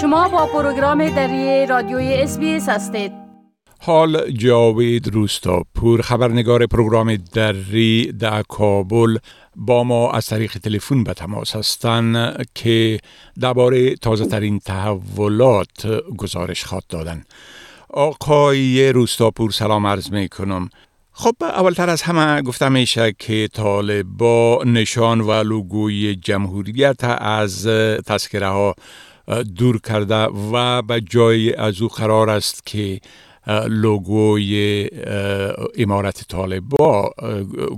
شما با پروگرام دری رادیوی اس هستید. حال جاوید روستاپور خبرنگار پروگرام دری در کابل با ما از طریق تلفن به تماس هستند که درباره تازه ترین تحولات گزارش خواد دادن. آقای روستاپور سلام عرض می کنم خب اولتر از همه گفته میشه که طالبا نشان و لوگوی جمهوریت از تذکره ها دور کرده و به جای از او قرار است که لوگوی امارت طالبا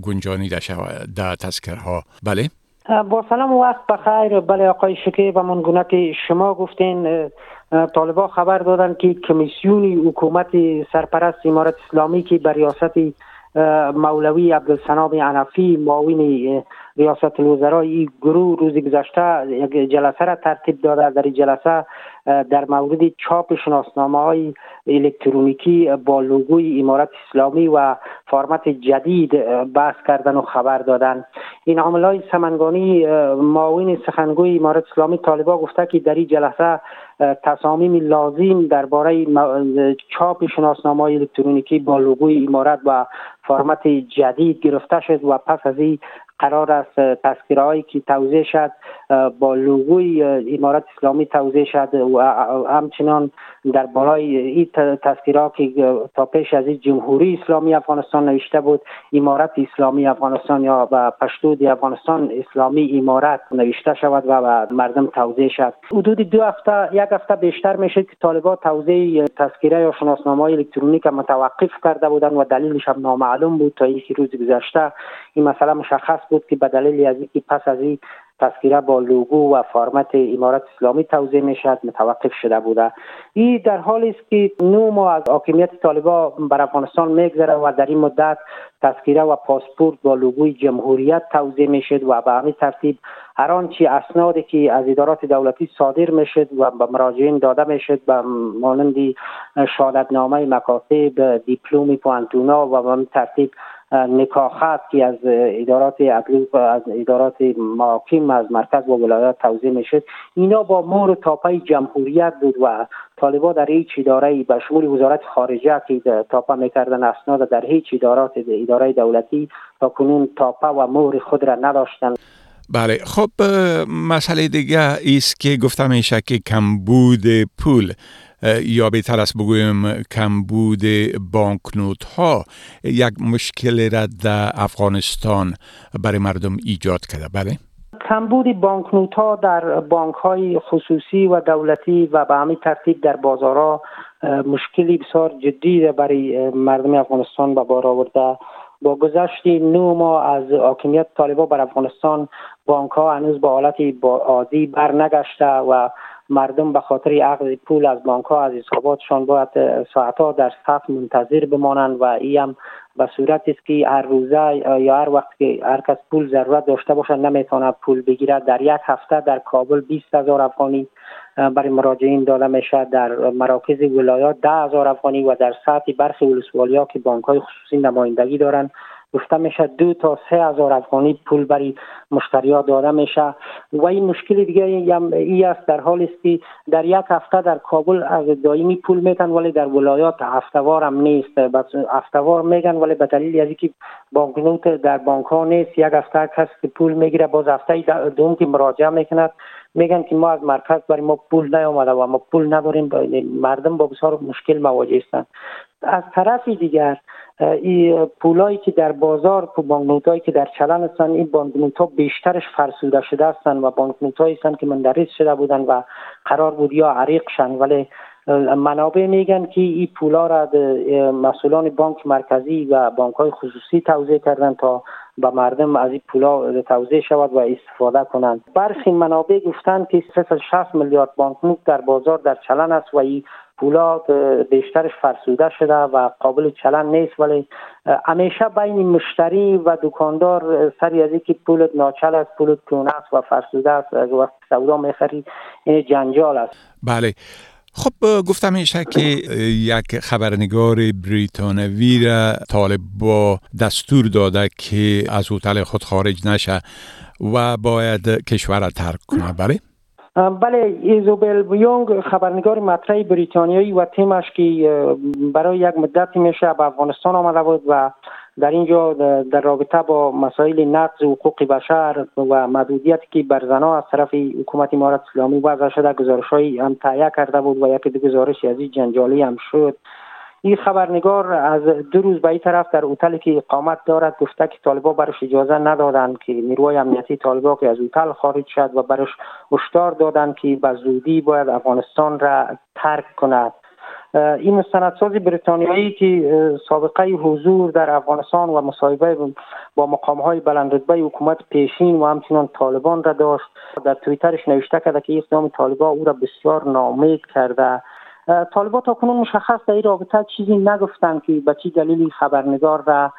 گنجانیده شود در تذکره ها بله؟ با سلام و وقت بخیر. بله آقای شکیب همون گونه که شما گفتین طالبا خبر دادن که کمیسیونی حکومت سرپرست امارت اسلامی که به ریاست مولوی عبدالسلام عنفی معاون ریاست الوزرای گروه روز گذشته یک جلسه را ترتیب داده. در این جلسه در مورد چاپ شناسنامه های الکترونیکی با لوگوی امارت اسلامی و فرمت جدید بحث کردن و خبر دادن. این عامل های سمنگانی معاون سخنگوی امارت اسلامی طالبا گفته که در این جلسه تصامیم لازم درباره چاپ شناسنامه الکترونیکی با لوگوی امارت و فرمت جدید گرفته شد و پس از این قرار است تذکیره هایی که توضیح شد با لوگوی امارت اسلامی توضیح شد و همچنان در بالای این تذکیره که تا پیش از این جمهوری اسلامی افغانستان نوشته بود امارت اسلامی افغانستان یا و پشتود افغانستان اسلامی امارت نوشته شود و مردم توضیح شد حدود دو هفته یک هفته بیشتر میشه که طالبان توضیح تذکیره یا شناسنامه الکترونیک متوقف کرده بودن و دلیلش هم نامعلوم بود تا اینکه روز گذشته این مسئله مشخص بود که به دلیل از اینکه پس از این تذکیره با لوگو و فرمت امارت اسلامی توضیح می شد متوقف شده بوده. این در حالی است که نو ماه از حاکمیت طالبا بر افغانستان میگذره و در این مدت تذکیره و پاسپورت با لوگوی جمهوریت توضیح می شد و به همین ترتیب هر آنچه اسنادی که از ادارات دولتی صادر می شد و به مراجعین داده می شد به مانند شهادتنامه مکاتب دیپلومی پوانتونا و به ترتیب نکاحت که از ادارات عدلی از ادارات محاکم از مرکز و ولایات توضیح می‌شد. اینا با مور تاپه جمهوریت بود و طالبا در هیچ اداره به شمول وزارت خارجه که تاپه می‌کردن اسناد در هیچ ادارات اداره دولتی تا کنون تاپه و مور خود را نداشتند. بله خب مسئله دیگه است که گفته میشه که کمبود پول. یا بهتر است بگویم کمبود بانکنوت ها یک مشکل را در افغانستان برای مردم ایجاد کرده. بله. کمبود بانکنوت ها در بانک های خصوصی و دولتی و به همین ترتیب در بازارها مشکلی بسیار جدی برای مردم افغانستان به بار آورده. با گذشت نو ماه از حاکمیت طالبان بر افغانستان بانک ها هنوز به حالت عادی برنگشته و مردم به خاطر عقد پول از بانک ها از حساباتشان باید ساعتها در صف منتظر بمانند و این هم به صورت است که هر روزه یا هر وقت که هر کس پول ضرورت داشته باشد نمی‌تونه پول بگیرد. در یک هفته در کابل 20 هزار افغانی برای مراجعین داده میشه در مراکز ولایات ده هزار افغانی و در سطح برخی ولسوالی ها که بانک های خصوصی نمایندگی دارند. گفته میشه دو تا سه هزار افغانی پول برای مشتریا داده میشه. و این مشکل دیگه ای است در حال است که در یک هفته در کابل از دائمی پول میتن ولی در ولایات هفتوار هم نیست. هفتوار میگن ولی به دلیل از اینکه بانکنوت در بانک ها نیست. یک هفته که پول می‌گیره باز هفته دوم که مراجعه می‌کند میگن که ما از مرکز برای ما پول نیامده و ما پول نداریم. مردم با بسیار مشکل مواجه هستند. از طرف دیگر این پولایی که در بازار بانکنوتایی که در چلن هستن این بانکنوت ها بیشترش فرسوده شده هستند و بانکنوت هایی هستند که مندرس شده بودن و قرار بود یا عریق شن. ولی منابع میگن که این پولا را مسئولان بانک مرکزی و بانک های خصوصی توضیح کردن تا به مردم از این پولا توضیح شود و استفاده کنند. برخی منابع گفتند که 360 میلیارد بانکنوت در بازار در چلن است و این پولا بیشترش فرسوده شده و قابل چلن نیست. ولی همیشه بین مشتری و دکاندار سری از اینکه پولت ناچل است پولت کونه است و فرسوده است وقت سودا می‌خری این جنجال است. بله. خب گفتم میشه که یک خبرنگار بریتانوی را طالب با دستور داده که از هتل خود خارج نشه و باید کشور را ترک کنه. بله؟ بله ایزوبل بیونگ خبرنگار مطرح بریتانیایی و تیمش که برای یک مدتی میشه به افغانستان آمده بود و در اینجا در رابطه با مسائل نقض حقوق بشر و محدودیتی که بر زنها از طرف حکومت امارت اسلامی وضع شده گزارش هم تهیه کرده بود و یک گزارش از جنجالی هم شد. این خبرنگار از دو روز به این طرف در اوتلی که اقامت دارد گفته که طالبا برش اجازه ندادند که نیروی امنیتی طالبا که از اوتل خارج شد و برش هشدار دادند که به زودی باید افغانستان را ترک کند. این مستندساز بریتانیایی که سابقه حضور در افغانستان و مصاحبه با مقام های بلند رتبه حکومت پیشین و همچنان طالبان را داشت. در تویترش نوشته کرده که اقدام طالبان او را بسیار نامید کرده. طالبا تا کنون مشخص در این رابطه چیزی نگفتند که به چی دلیلی خبرنگار را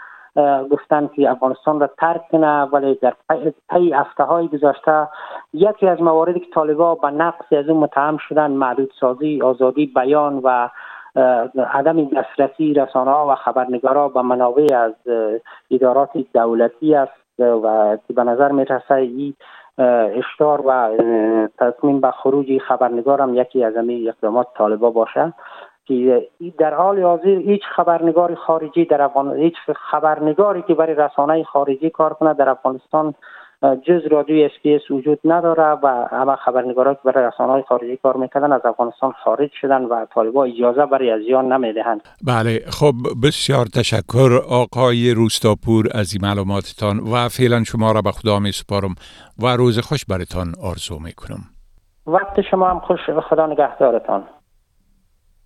گفتند که افغانستان را ترک کنه ولی در پی هفته های گذشته یکی از مواردی که طالبا به نقص از اون متهم شدن محدود سازی آزادی بیان و عدم دسترسی رسانه ها و خبرنگارا به منابع از ادارات دولتی است و به نظر می این اشتار و تصمیم به خروج خبرنگار هم یکی از همین اقدامات طالبا باشه. که در حال حاضر هیچ خبرنگار خارجی در افغان هیچ خبرنگاری که برای رسانه خارجی کار کنه در افغانستان جز رادیو SBS وجود نداره و همه خبرنگارا که برای رسانه خارجی کار می‌کردن از افغانستان خارج شدن و طالبا اجازه برای از یان نمی‌دهند. بله خب بسیار تشکر آقای روستاپور از این معلوماتتان و فعلا شما را به خدا می سپارم و روز خوش برتان آرزو می‌کنم. وقت شما هم خوش خدا نگهدارتان.